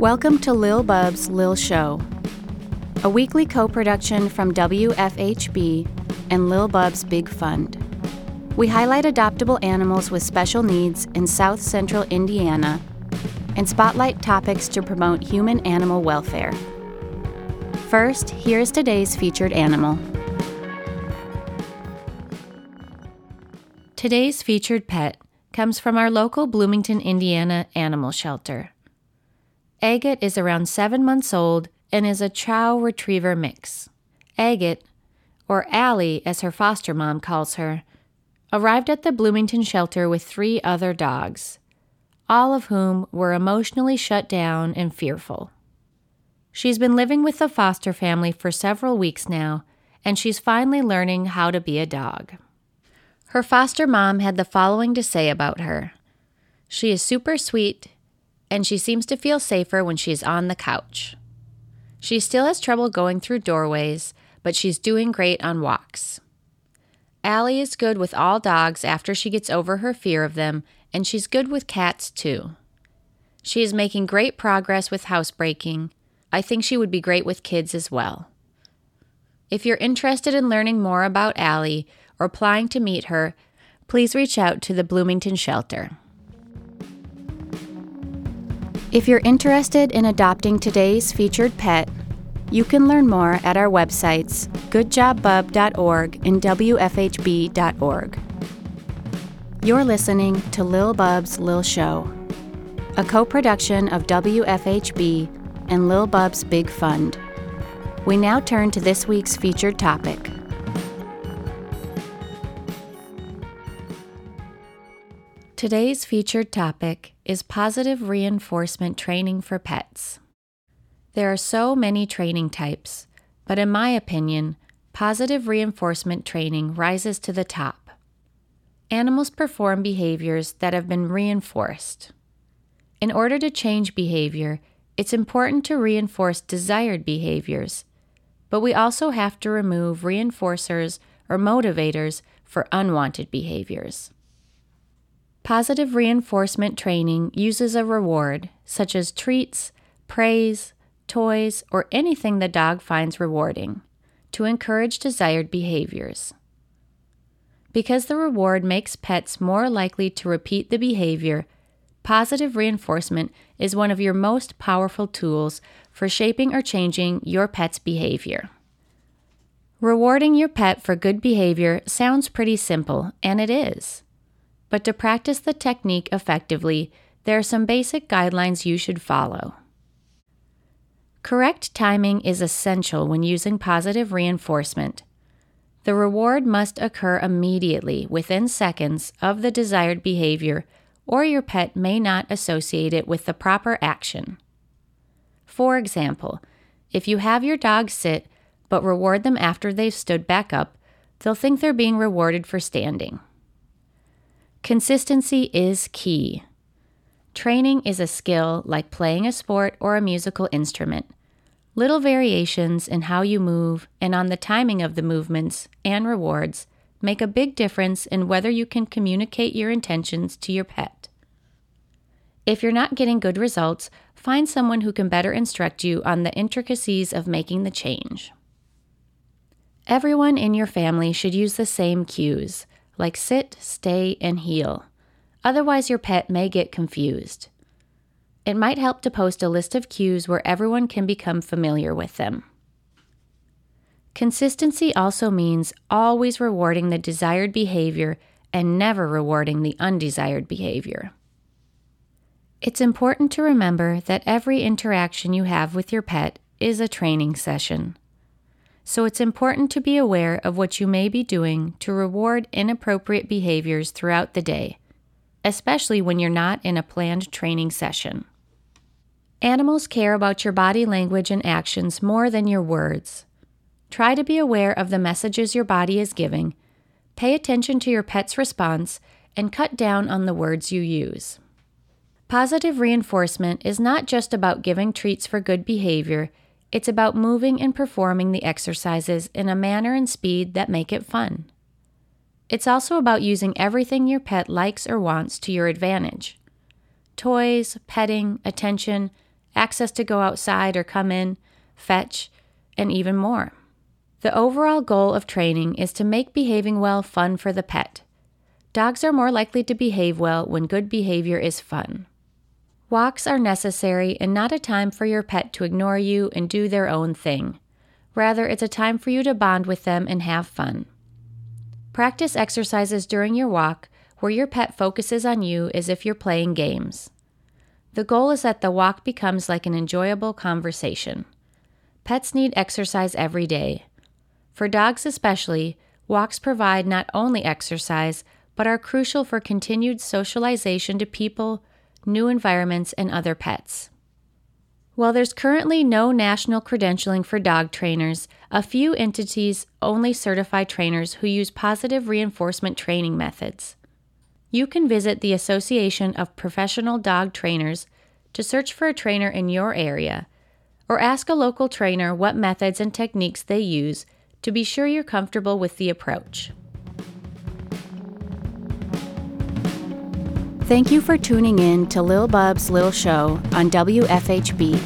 Welcome to Lil Bub's Lil Show, a weekly co production from WFHB and Lil Bub's Big Fund. We highlight adoptable animals with special needs in South Central Indiana and spotlight topics to promote human animal welfare. First, here's today's featured animal. Today's featured pet comes from our local Bloomington, Indiana animal shelter. Agate is around seven months old and is a Chow Retriever mix. Agate, or Allie as her foster mom calls her, arrived at the Bloomington shelter with three other dogs, all of whom were emotionally shut down and fearful. She's been living with the foster family for several weeks now, and she's finally learning how to be a dog. Her foster mom had the following to say about her She is super sweet and she seems to feel safer when she's on the couch. She still has trouble going through doorways, but she's doing great on walks. Allie is good with all dogs after she gets over her fear of them, and she's good with cats too. She is making great progress with housebreaking. I think she would be great with kids as well. If you're interested in learning more about Allie or applying to meet her, please reach out to the Bloomington Shelter. If you're interested in adopting today's featured pet, you can learn more at our websites, goodjobbub.org and wfhb.org. You're listening to Lil Bub's Lil Show, a co production of WFHB and Lil Bub's Big Fund. We now turn to this week's featured topic. Today's featured topic is positive reinforcement training for pets. There are so many training types, but in my opinion, positive reinforcement training rises to the top. Animals perform behaviors that have been reinforced. In order to change behavior, it's important to reinforce desired behaviors, but we also have to remove reinforcers or motivators for unwanted behaviors. Positive reinforcement training uses a reward, such as treats, praise, toys, or anything the dog finds rewarding, to encourage desired behaviors. Because the reward makes pets more likely to repeat the behavior, positive reinforcement is one of your most powerful tools for shaping or changing your pet's behavior. Rewarding your pet for good behavior sounds pretty simple, and it is. But to practice the technique effectively, there are some basic guidelines you should follow. Correct timing is essential when using positive reinforcement. The reward must occur immediately, within seconds, of the desired behavior, or your pet may not associate it with the proper action. For example, if you have your dog sit but reward them after they've stood back up, they'll think they're being rewarded for standing. Consistency is key. Training is a skill like playing a sport or a musical instrument. Little variations in how you move and on the timing of the movements and rewards make a big difference in whether you can communicate your intentions to your pet. If you're not getting good results, find someone who can better instruct you on the intricacies of making the change. Everyone in your family should use the same cues like sit, stay, and heel. Otherwise, your pet may get confused. It might help to post a list of cues where everyone can become familiar with them. Consistency also means always rewarding the desired behavior and never rewarding the undesired behavior. It's important to remember that every interaction you have with your pet is a training session so it's important to be aware of what you may be doing to reward inappropriate behaviors throughout the day, especially when you're not in a planned training session. Animals care about your body language and actions more than your words. Try to be aware of the messages your body is giving, pay attention to your pet's response, and cut down on the words you use. Positive reinforcement is not just about giving treats for good behavior, it's about moving and performing the exercises in a manner and speed that make it fun. It's also about using everything your pet likes or wants to your advantage toys, petting, attention, access to go outside or come in, fetch, and even more. The overall goal of training is to make behaving well fun for the pet. Dogs are more likely to behave well when good behavior is fun. Walks are necessary and not a time for your pet to ignore you and do their own thing. Rather, it's a time for you to bond with them and have fun. Practice exercises during your walk where your pet focuses on you as if you're playing games. The goal is that the walk becomes like an enjoyable conversation. Pets need exercise every day. For dogs, especially, walks provide not only exercise, but are crucial for continued socialization to people new environments, and other pets. While there's currently no national credentialing for dog trainers, a few entities only certify trainers who use positive reinforcement training methods. You can visit the Association of Professional Dog Trainers to search for a trainer in your area, or ask a local trainer what methods and techniques they use to be sure you're comfortable with the approach. Thank you for tuning in to Lil Bub's Lil Show on WFHB.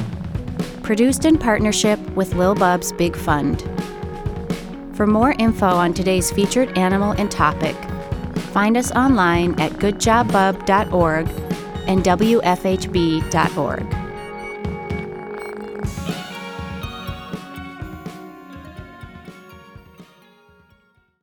Produced in partnership with Lil Bub's Big Fund. For more info on today's featured animal and topic, find us online at goodjobbub.org and wfhb.org.